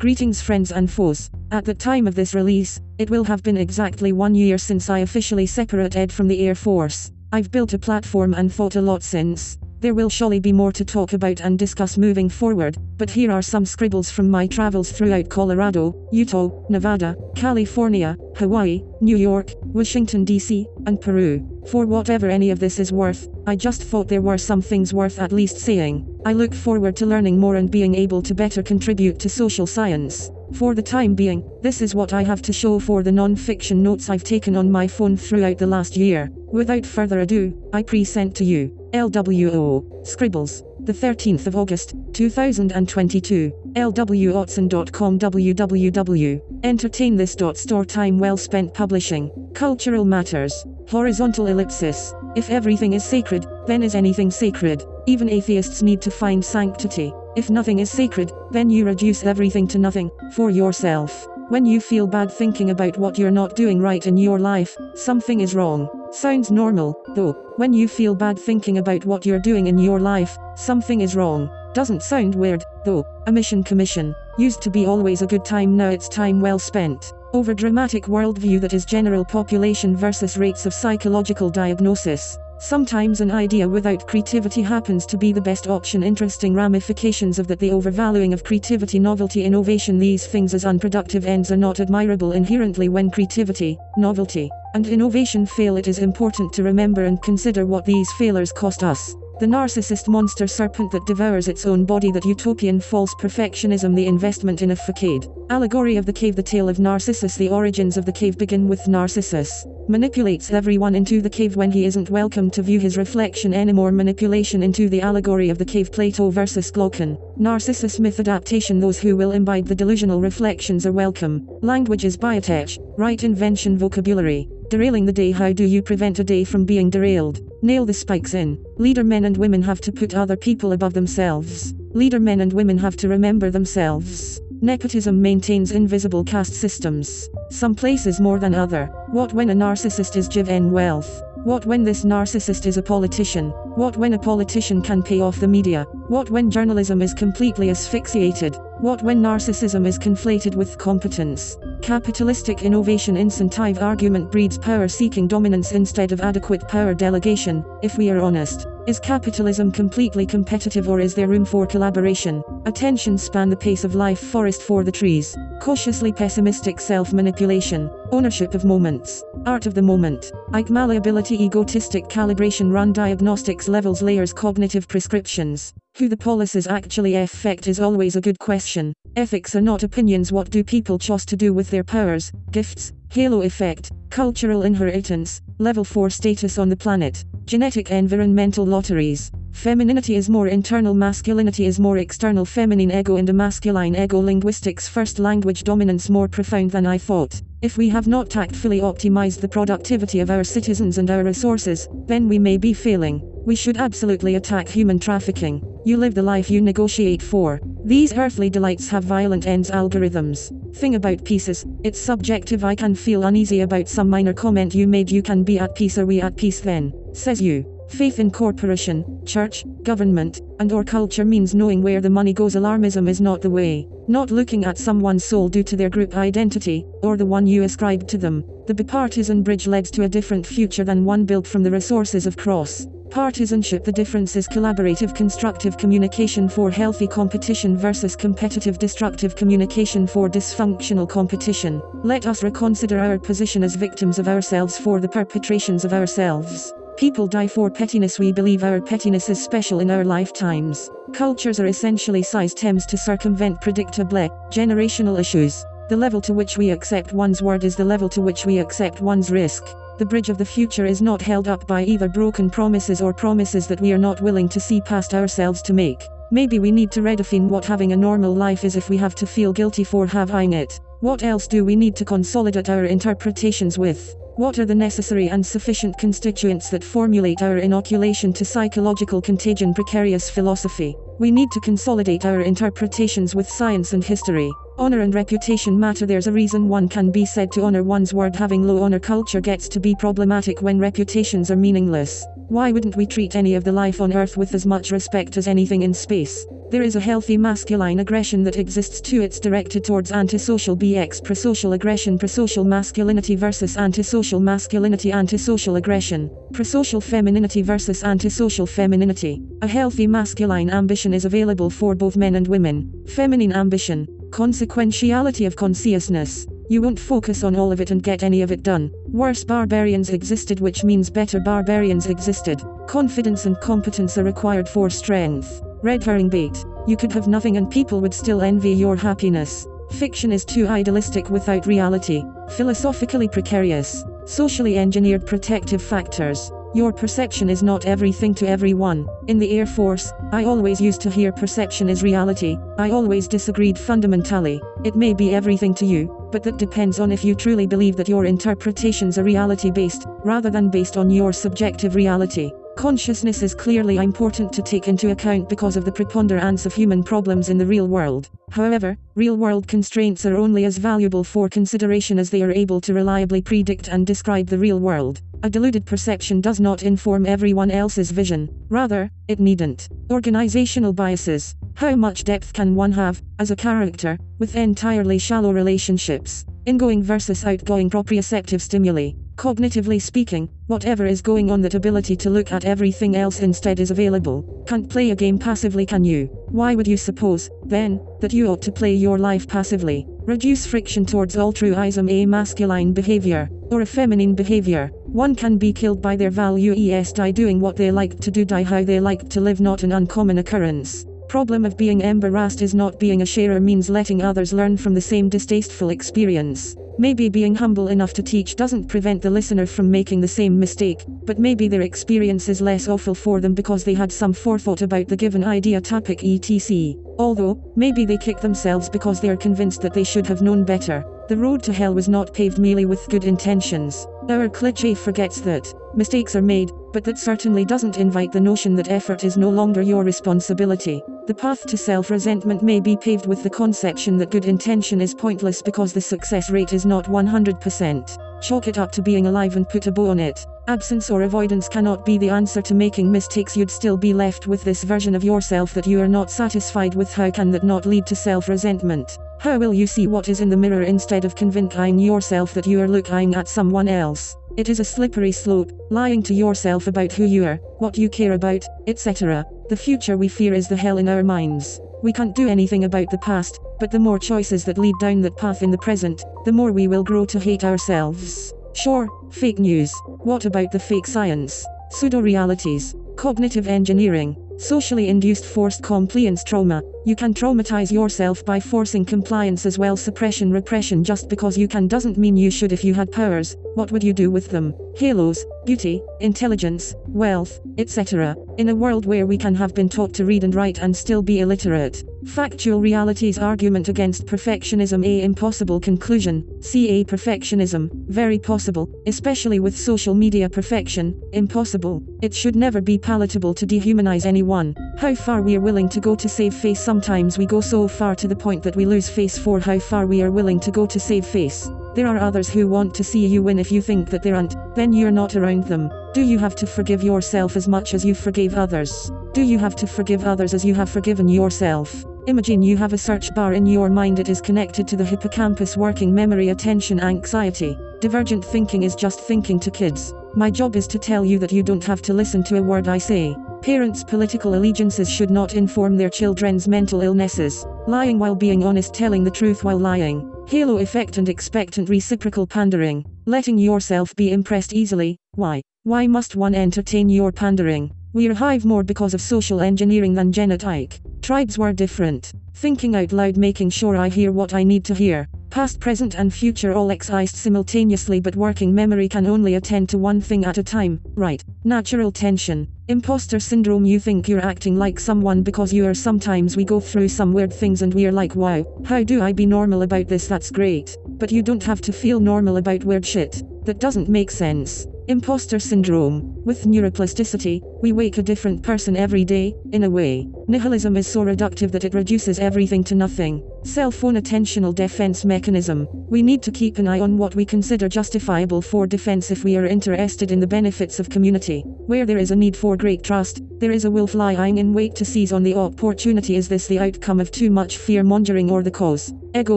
Greetings friends and foes. At the time of this release, it will have been exactly one year since I officially separated from the Air Force. I've built a platform and thought a lot since. There will surely be more to talk about and discuss moving forward, but here are some scribbles from my travels throughout Colorado, Utah, Nevada, California, Hawaii, New York, Washington DC, and Peru. For whatever any of this is worth, I just thought there were some things worth at least saying. I look forward to learning more and being able to better contribute to social science. For the time being, this is what I have to show for the non-fiction notes I've taken on my phone throughout the last year. Without further ado, I present to you, LWO, Scribbles, the 13th of August, 2022, lwotson.com www, entertain this. Store time well spent publishing, cultural matters, horizontal ellipsis, if everything is sacred, then is anything sacred, even atheists need to find sanctity. If nothing is sacred, then you reduce everything to nothing, for yourself. When you feel bad thinking about what you're not doing right in your life, something is wrong. Sounds normal, though. When you feel bad thinking about what you're doing in your life, something is wrong. Doesn't sound weird, though. A mission commission. Used to be always a good time, now it's time well spent. Over dramatic worldview that is general population versus rates of psychological diagnosis. Sometimes an idea without creativity happens to be the best option. Interesting ramifications of that the overvaluing of creativity, novelty, innovation. These things as unproductive ends are not admirable inherently when creativity, novelty, and innovation fail. It is important to remember and consider what these failures cost us. The narcissist monster serpent that devours its own body, that utopian false perfectionism, the investment in a facade. Allegory of the cave, the tale of Narcissus. The origins of the cave begin with Narcissus. Manipulates everyone into the cave when he isn't welcome to view his reflection anymore. Manipulation into the allegory of the cave, Plato versus Glaucon. Narcissus myth adaptation. Those who will imbibe the delusional reflections are welcome. Language is biotech, right invention vocabulary. Derailing the day How do you prevent a day from being derailed? Nail the spikes in. Leader men and women have to put other people above themselves. Leader men and women have to remember themselves. Nepotism maintains invisible caste systems. Some places more than other. What when a narcissist is given wealth? What when this narcissist is a politician? What when a politician can pay off the media? What when journalism is completely asphyxiated? What when narcissism is conflated with competence? Capitalistic innovation incentive argument breeds power seeking dominance instead of adequate power delegation, if we are honest. Is capitalism completely competitive or is there room for collaboration? Attention span the pace of life forest for the trees. Cautiously pessimistic self manipulation. Ownership of moments. Art of the moment. Ike malleability egotistic calibration run diagnostics levels layers cognitive prescriptions. Who the policies actually affect is always a good question. Ethics are not opinions. What do people choose to do with their powers, gifts, halo effect, cultural inheritance, level 4 status on the planet, genetic environmental lotteries? Femininity is more internal, masculinity is more external, feminine ego and a masculine ego, linguistics, first language dominance more profound than I thought. If we have not tactfully optimized the productivity of our citizens and our resources, then we may be failing. We should absolutely attack human trafficking. You live the life you negotiate for. These earthly delights have violent ends algorithms. Thing about pieces, it's subjective. I can feel uneasy about some minor comment you made. You can be at peace. Are we at peace then? Says you. Faith in corporation, church, government, and or culture means knowing where the money goes. Alarmism is not the way. Not looking at someone's soul due to their group identity, or the one you ascribe to them. The bipartisan bridge leads to a different future than one built from the resources of cross. Partisanship The difference is collaborative constructive communication for healthy competition versus competitive destructive communication for dysfunctional competition. Let us reconsider our position as victims of ourselves for the perpetrations of ourselves. People die for pettiness. We believe our pettiness is special in our lifetimes. Cultures are essentially systems to circumvent predictable, generational issues. The level to which we accept one's word is the level to which we accept one's risk. The bridge of the future is not held up by either broken promises or promises that we are not willing to see past ourselves to make. Maybe we need to redefine what having a normal life is if we have to feel guilty for having it. What else do we need to consolidate our interpretations with? What are the necessary and sufficient constituents that formulate our inoculation to psychological contagion precarious philosophy? We need to consolidate our interpretations with science and history. Honor and reputation matter. There's a reason one can be said to honor one's word. Having low honor culture gets to be problematic when reputations are meaningless. Why wouldn't we treat any of the life on Earth with as much respect as anything in space? There is a healthy masculine aggression that exists too. It's directed towards antisocial BX prosocial aggression, prosocial masculinity versus antisocial masculinity, antisocial aggression, prosocial femininity versus antisocial femininity. A healthy masculine ambition is available for both men and women. Feminine ambition, consequentiality of consciousness. You won't focus on all of it and get any of it done. Worse barbarians existed, which means better barbarians existed. Confidence and competence are required for strength. Red herring bait. You could have nothing and people would still envy your happiness. Fiction is too idealistic without reality. Philosophically precarious. Socially engineered protective factors. Your perception is not everything to everyone. In the Air Force, I always used to hear perception is reality. I always disagreed fundamentally. It may be everything to you, but that depends on if you truly believe that your interpretations are reality based, rather than based on your subjective reality. Consciousness is clearly important to take into account because of the preponderance of human problems in the real world. However, real world constraints are only as valuable for consideration as they are able to reliably predict and describe the real world. A deluded perception does not inform everyone else's vision, rather, it needn't. Organizational biases. How much depth can one have, as a character, with entirely shallow relationships? Ingoing versus outgoing proprioceptive stimuli. Cognitively speaking, whatever is going on that ability to look at everything else instead is available. Can't play a game passively can you? Why would you suppose, then, that you ought to play your life passively? Reduce friction towards altruism a masculine behavior, or a feminine behavior. One can be killed by their value es die doing what they like to do die how they like to live not an uncommon occurrence problem of being embarrassed is not being a sharer means letting others learn from the same distasteful experience. Maybe being humble enough to teach doesn't prevent the listener from making the same mistake, but maybe their experience is less awful for them because they had some forethought about the given idea topic etc. Although, maybe they kick themselves because they are convinced that they should have known better. The road to hell was not paved merely with good intentions. Our cliche forgets that mistakes are made, but that certainly doesn't invite the notion that effort is no longer your responsibility. The path to self resentment may be paved with the conception that good intention is pointless because the success rate is not 100%. Chalk it up to being alive and put a bow on it. Absence or avoidance cannot be the answer to making mistakes. You'd still be left with this version of yourself that you are not satisfied with. How can that not lead to self resentment? How will you see what is in the mirror instead of convincing yourself that you are looking at someone else? It is a slippery slope, lying to yourself about who you are, what you care about, etc. The future we fear is the hell in our minds. We can't do anything about the past, but the more choices that lead down that path in the present, the more we will grow to hate ourselves. Sure, fake news. What about the fake science? Pseudo realities, cognitive engineering, Socially induced forced compliance trauma. You can traumatize yourself by forcing compliance as well. Suppression repression just because you can doesn't mean you should if you had powers. What would you do with them? Halos, beauty, intelligence, wealth, etc. In a world where we can have been taught to read and write and still be illiterate. Factual realities argument against perfectionism A impossible conclusion, CA perfectionism, very possible, especially with social media perfection, impossible. It should never be palatable to dehumanize anyone. How far we are willing to go to save face sometimes we go so far to the point that we lose face for how far we are willing to go to save face. There are others who want to see you win if you think that they aren't, then you're not around them. Do you have to forgive yourself as much as you forgave others? Do you have to forgive others as you have forgiven yourself? Imagine you have a search bar in your mind it is connected to the hippocampus working memory attention anxiety. Divergent thinking is just thinking to kids. My job is to tell you that you don't have to listen to a word I say. Parents' political allegiances should not inform their children's mental illnesses. Lying while being honest, telling the truth while lying. Halo effect and expectant reciprocal pandering. Letting yourself be impressed easily. Why? Why must one entertain your pandering? We're hive more because of social engineering than genetic. Tribes were different. Thinking out loud, making sure I hear what I need to hear. Past, present, and future all exist simultaneously, but working memory can only attend to one thing at a time. Right. Natural tension. Imposter syndrome You think you're acting like someone because you are. Sometimes we go through some weird things and we're like, wow, how do I be normal about this? That's great. But you don't have to feel normal about weird shit. That doesn't make sense. Imposter syndrome. With neuroplasticity, we wake a different person every day, in a way. Nihilism is so reductive that it reduces everything to nothing. Cell phone attentional defense mechanism. We need to keep an eye on what we consider justifiable for defense if we are interested in the benefits of community. Where there is a need for great trust, there is a wolf lying in wait to seize on the opportunity. Is this the outcome of too much fear mongering or the cause? Ego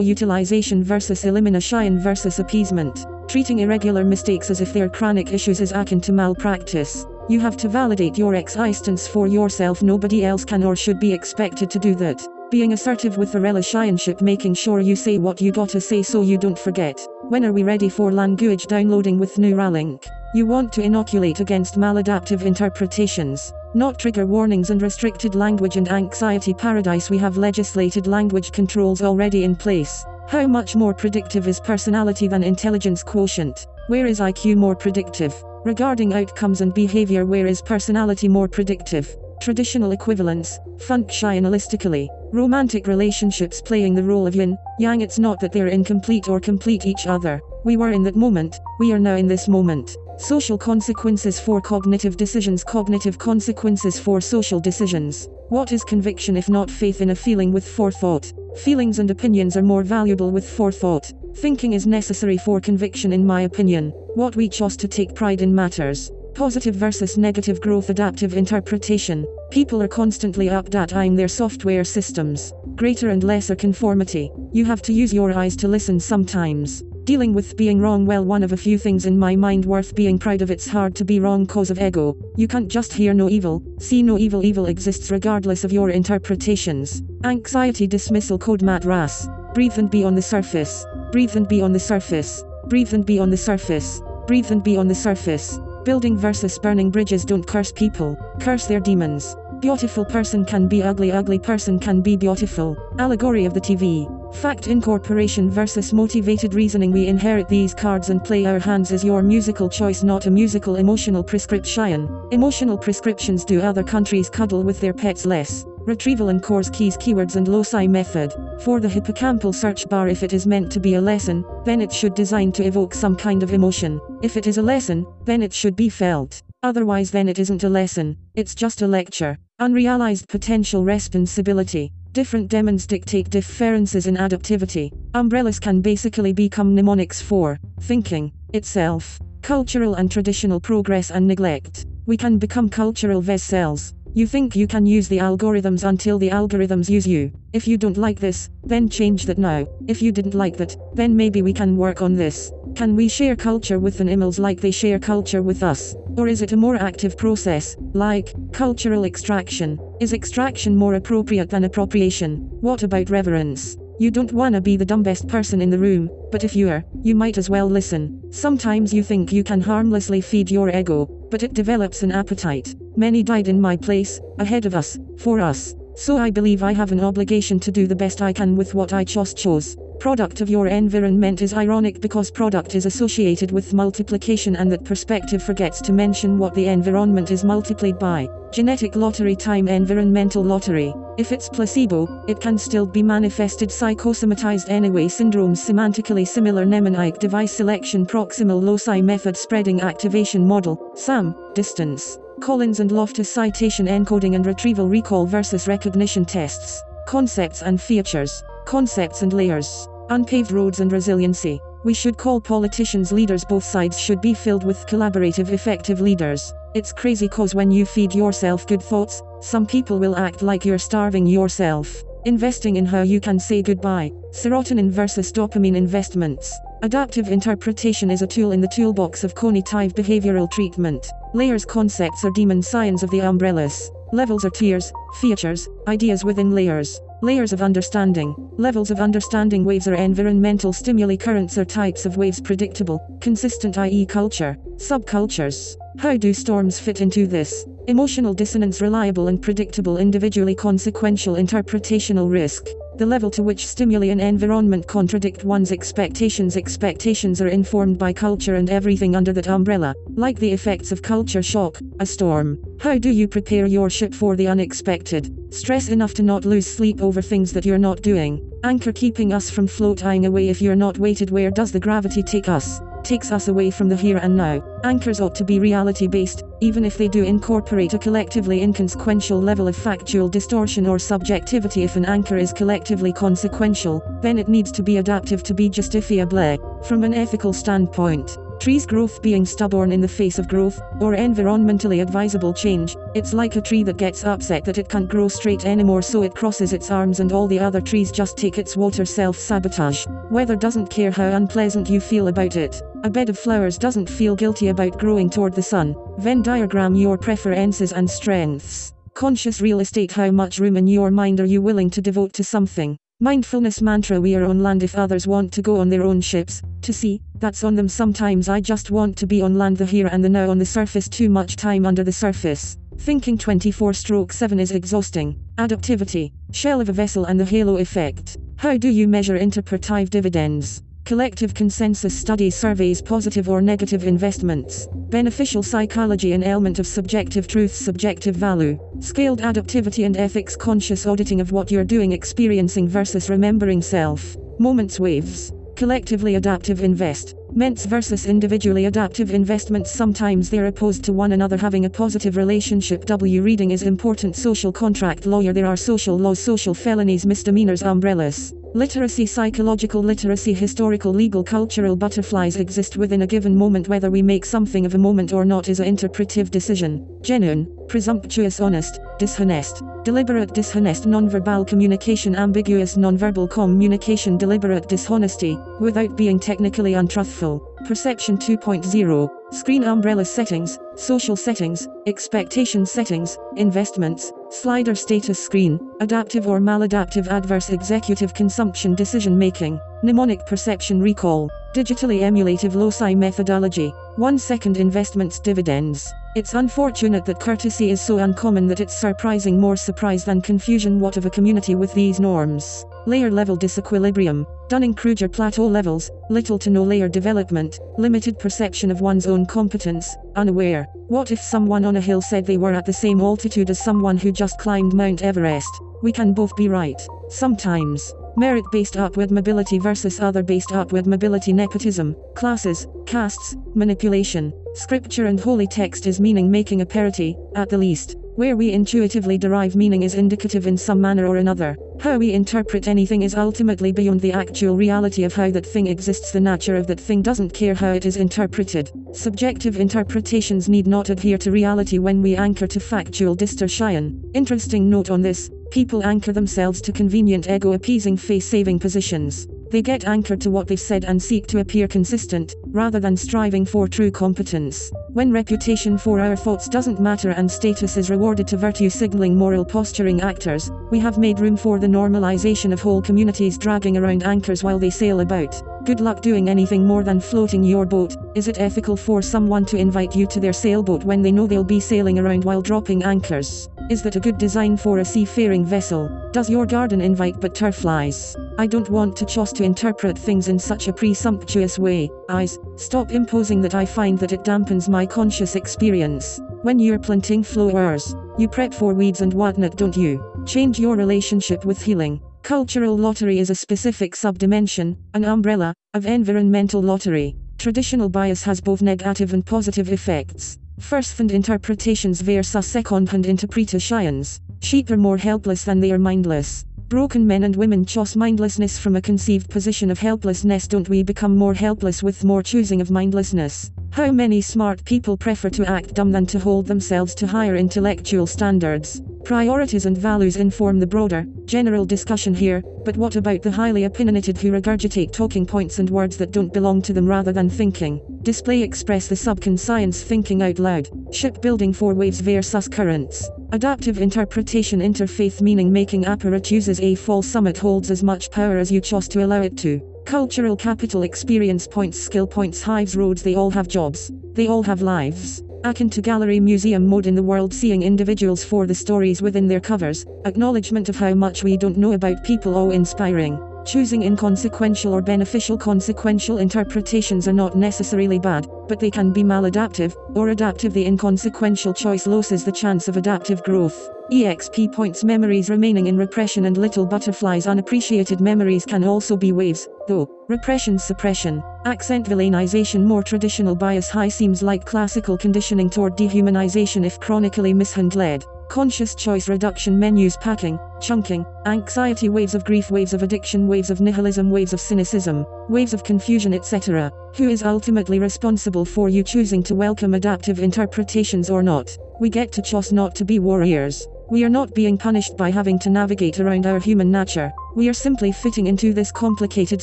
utilization versus elimination versus appeasement. Treating irregular mistakes as if they're chronic issues is akin to malpractice. You have to validate your existence for yourself. Nobody else can or should be expected to do that. Being assertive with the relationship, making sure you say what you gotta say so you don't forget. When are we ready for language downloading with Neuralink? You want to inoculate against maladaptive interpretations, not trigger warnings and restricted language and anxiety paradise. We have legislated language controls already in place. How much more predictive is personality than intelligence quotient? Where is IQ more predictive? Regarding outcomes and behavior, where is personality more predictive? Traditional equivalence, functionalistically, romantic relationships playing the role of yin, yang. It's not that they're incomplete or complete each other. We were in that moment, we are now in this moment. Social consequences for cognitive decisions, cognitive consequences for social decisions. What is conviction if not faith in a feeling with forethought? Feelings and opinions are more valuable with forethought. Thinking is necessary for conviction, in my opinion. What we chose to take pride in matters. Positive versus negative growth adaptive interpretation. People are constantly updating their software systems. Greater and lesser conformity. You have to use your eyes to listen sometimes. Dealing with being wrong well one of a few things in my mind worth being proud of it's hard to be wrong cause of ego. You can't just hear no evil, see no evil evil exists regardless of your interpretations. Anxiety dismissal code Matt Rass. Breathe and be on the surface. Breathe and be on the surface. Breathe and be on the surface. Breathe and be on the surface. Building versus burning bridges don't curse people, curse their demons. Beautiful person can be ugly, ugly person can be beautiful. Allegory of the TV. Fact incorporation versus motivated reasoning. We inherit these cards and play our hands is your musical choice, not a musical emotional prescription. Emotional prescriptions do other countries cuddle with their pets less. Retrieval and course keys, keywords, and loci method. For the hippocampal search bar, if it is meant to be a lesson, then it should design to evoke some kind of emotion. If it is a lesson, then it should be felt. Otherwise, then it isn't a lesson, it's just a lecture. Unrealized potential responsibility. Different demons dictate differences in adaptivity. Umbrellas can basically become mnemonics for thinking itself, cultural and traditional progress and neglect. We can become cultural vessels. You think you can use the algorithms until the algorithms use you. If you don't like this, then change that now. If you didn't like that, then maybe we can work on this. Can we share culture with animals like they share culture with us? Or is it a more active process, like cultural extraction? Is extraction more appropriate than appropriation? What about reverence? You don't wanna be the dumbest person in the room, but if you are, you might as well listen. Sometimes you think you can harmlessly feed your ego, but it develops an appetite. Many died in my place, ahead of us, for us. So I believe I have an obligation to do the best I can with what I just chose. Product of your environment is ironic because product is associated with multiplication and that perspective forgets to mention what the environment is multiplied by. Genetic lottery time environmental lottery. If it's placebo, it can still be manifested psychosomatized anyway syndromes semantically similar mnemonic device selection proximal loci method spreading activation model, SAM, distance. Collins and Loftus citation encoding and retrieval recall versus recognition tests. Concepts and features. Concepts and layers. Unpaved roads and resiliency. We should call politicians leaders. Both sides should be filled with collaborative, effective leaders. It's crazy cause when you feed yourself good thoughts, some people will act like you're starving yourself. Investing in how you can say goodbye. Serotonin versus dopamine investments. Adaptive interpretation is a tool in the toolbox of cognitive behavioral treatment. Layers concepts are demon signs of the umbrellas. Levels are tiers, features, ideas within layers. Layers of understanding. Levels of understanding waves are environmental stimuli currents or types of waves predictable, consistent i.e. culture. Subcultures. How do storms fit into this? Emotional dissonance reliable and predictable individually consequential interpretational risk. The level to which stimuli and environment contradict one's expectations. Expectations are informed by culture and everything under that umbrella, like the effects of culture shock, a storm. How do you prepare your ship for the unexpected? Stress enough to not lose sleep over things that you're not doing. Anchor keeping us from floating away if you're not weighted. Where does the gravity take us? Takes us away from the here and now. Anchors ought to be reality based, even if they do incorporate a collectively inconsequential level of factual distortion or subjectivity. If an anchor is collectively consequential, then it needs to be adaptive to be justifiable. From an ethical standpoint, Trees growth being stubborn in the face of growth, or environmentally advisable change, it's like a tree that gets upset that it can't grow straight anymore so it crosses its arms and all the other trees just take its water self-sabotage. Weather doesn't care how unpleasant you feel about it. A bed of flowers doesn't feel guilty about growing toward the sun. Venn diagram your preferences and strengths. Conscious real estate How much room in your mind are you willing to devote to something? Mindfulness mantra We are on land if others want to go on their own ships, to sea, that's on them sometimes I just want to be on land the here and the now on the surface too much time under the surface. Thinking 24 stroke 7 is exhausting. Adaptivity, shell of a vessel and the halo effect. How do you measure interpretive dividends? Collective consensus studies surveys positive or negative investments. Beneficial psychology an element of subjective truth subjective value. Scaled adaptivity and ethics conscious auditing of what you're doing experiencing versus remembering self. Moments waves. Collectively adaptive invest. Ments versus individually adaptive investments sometimes they're opposed to one another having a positive relationship W reading is important social contract lawyer there are social laws social felonies misdemeanors umbrellas Literacy Psychological literacy Historical legal cultural butterflies exist within a given moment whether we make something of a moment or not is an interpretive decision. Genuine, presumptuous honest, dishonest. Deliberate dishonest nonverbal communication ambiguous nonverbal communication deliberate dishonesty, without being technically untruthful. Perception 2.0 Screen umbrella settings, social settings, expectation settings, investments, slider status screen, adaptive or maladaptive adverse executive consumption decision making, mnemonic perception recall, digitally emulative loci methodology, 1 second investments dividends. It's unfortunate that courtesy is so uncommon that it's surprising more surprise than confusion what of a community with these norms. Layer level disequilibrium, Dunning-Kruger plateau levels, little to no layer development, limited perception of one's own competence, unaware. What if someone on a hill said they were at the same altitude as someone who just climbed Mount Everest? We can both be right. Sometimes. Merit based upward mobility versus other based upward mobility nepotism, classes, castes, manipulation. Scripture and holy text is meaning making a parity, at the least. Where we intuitively derive meaning is indicative in some manner or another. How we interpret anything is ultimately beyond the actual reality of how that thing exists. The nature of that thing doesn't care how it is interpreted. Subjective interpretations need not adhere to reality when we anchor to factual distortion. Interesting note on this people anchor themselves to convenient ego appeasing face saving positions. They get anchored to what they've said and seek to appear consistent, rather than striving for true competence. When reputation for our thoughts doesn't matter and status is rewarded to virtue signaling moral posturing actors, we have made room for the normalization of whole communities dragging around anchors while they sail about. Good luck doing anything more than floating your boat. Is it ethical for someone to invite you to their sailboat when they know they'll be sailing around while dropping anchors? Is that a good design for a seafaring vessel? Does your garden invite but turf lies? I don't want to choose to interpret things in such a presumptuous way. Eyes, stop imposing that I find that it dampens my conscious experience. When you're planting flowers, you prep for weeds and whatnot, don't you? Change your relationship with healing. Cultural lottery is a specific subdimension, an umbrella, of environmental lottery. Traditional bias has both negative and positive effects. First-hand interpretations versus second-hand interpretations. Sheep are more helpless than they are mindless. Broken men and women choose mindlessness from a conceived position of helplessness. Don't we become more helpless with more choosing of mindlessness? How many smart people prefer to act dumb than to hold themselves to higher intellectual standards? Priorities and values inform the broader, general discussion here, but what about the highly opinionated who regurgitate talking points and words that don't belong to them rather than thinking? Display express the subconscious thinking out loud. Shipbuilding for waves versus currents. Adaptive interpretation interfaith meaning making apparat uses a false summit holds as much power as you choose to allow it to. Cultural capital experience points skill points hives roads they all have jobs. They all have lives. Akin to gallery museum mode in the world seeing individuals for the stories within their covers, acknowledgement of how much we don't know about people awe inspiring. Choosing inconsequential or beneficial consequential interpretations are not necessarily bad, but they can be maladaptive, or adaptive. The inconsequential choice loses the chance of adaptive growth. EXP points memories remaining in repression and little butterflies unappreciated memories can also be waves, though. Repression suppression, accent villainization. More traditional bias. High seems like classical conditioning toward dehumanization if chronically mishandled. Conscious choice. Reduction. Menus. Packing, chunking, anxiety. Waves of grief. Waves of addiction. Waves of nihilism. Waves of cynicism, waves of confusion etc. Who is ultimately responsible for you choosing to welcome adaptive interpretations or not? We get to choose not to be warriors. We are not being punished by having to navigate around our human nature. We are simply fitting into this complicated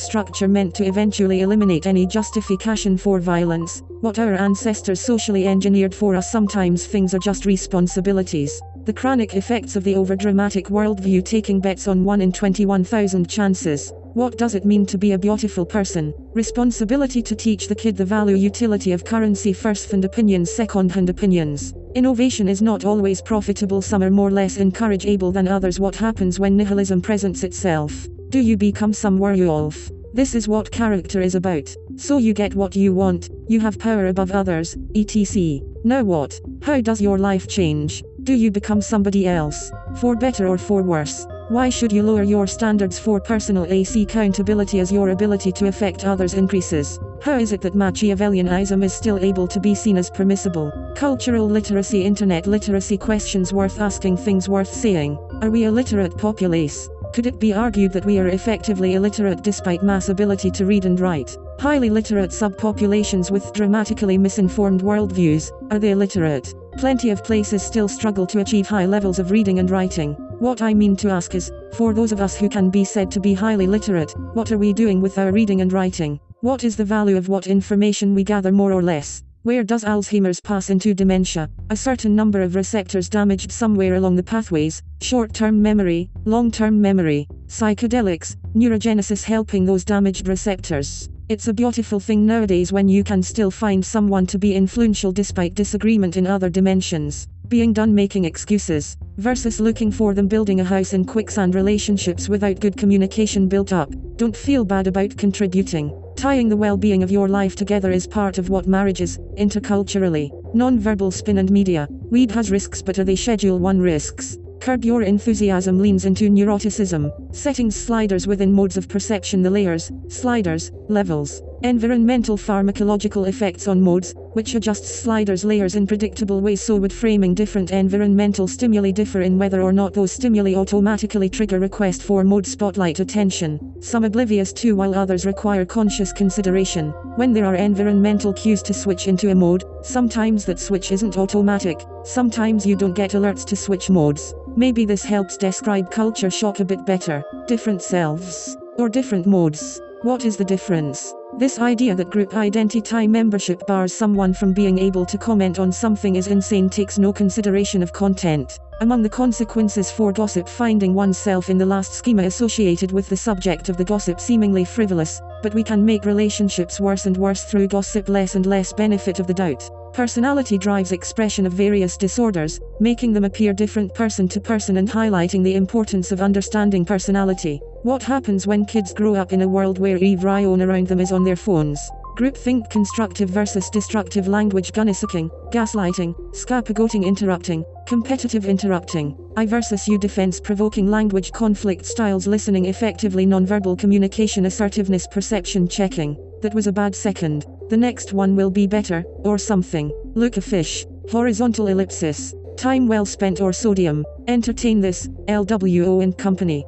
structure meant to eventually eliminate any justification for violence. What our ancestors socially engineered for us sometimes things are just responsibilities. The chronic effects of the overdramatic worldview taking bets on 1 in 21,000 chances. What does it mean to be a beautiful person? Responsibility to teach the kid the value utility of currency first hand opinions second hand opinions. Innovation is not always profitable, some are more less encourageable than others. What happens when nihilism presents itself? Do you become some werewolf? This is what character is about. So you get what you want, you have power above others, etc. Now what? How does your life change? Do you become somebody else? For better or for worse? Why should you lower your standards for personal AC accountability as your ability to affect others increases? How is it that Machiavellianism is still able to be seen as permissible? Cultural literacy, internet literacy, questions worth asking, things worth saying. Are we a literate populace? Could it be argued that we are effectively illiterate despite mass ability to read and write? Highly literate subpopulations with dramatically misinformed worldviews, are they illiterate? Plenty of places still struggle to achieve high levels of reading and writing. What I mean to ask is, for those of us who can be said to be highly literate, what are we doing with our reading and writing? What is the value of what information we gather more or less? Where does Alzheimer's pass into dementia? A certain number of receptors damaged somewhere along the pathways, short term memory, long term memory, psychedelics, neurogenesis helping those damaged receptors. It's a beautiful thing nowadays when you can still find someone to be influential despite disagreement in other dimensions. Being done making excuses, versus looking for them building a house in quicksand relationships without good communication built up. Don't feel bad about contributing. Tying the well being of your life together is part of what marriage is, interculturally. Non verbal spin and media. Weed has risks, but are they Schedule 1 risks? Curb Your Enthusiasm leans into neuroticism, settings sliders within modes of perception, the layers, sliders, levels. Environmental pharmacological effects on modes, which adjusts sliders layers in predictable ways so would framing different environmental stimuli differ in whether or not those stimuli automatically trigger request for mode spotlight attention, some oblivious to while others require conscious consideration. When there are environmental cues to switch into a mode, sometimes that switch isn't automatic, sometimes you don't get alerts to switch modes. Maybe this helps describe culture shock a bit better. Different selves, or different modes. What is the difference? This idea that group identity membership bars someone from being able to comment on something is insane takes no consideration of content. Among the consequences for gossip finding oneself in the last schema associated with the subject of the gossip seemingly frivolous, but we can make relationships worse and worse through gossip less and less benefit of the doubt. Personality drives expression of various disorders, making them appear different person to person and highlighting the importance of understanding personality. What happens when kids grow up in a world where everyone around them is on their phones? Groupthink constructive versus destructive language gunnysacking, gaslighting, scapegoating interrupting, competitive interrupting, I versus you defense provoking language conflict styles listening effectively nonverbal communication assertiveness perception checking. That was a bad second. The next one will be better, or something. Look a fish. Horizontal ellipsis. Time well spent or sodium. Entertain this, LWO and Company.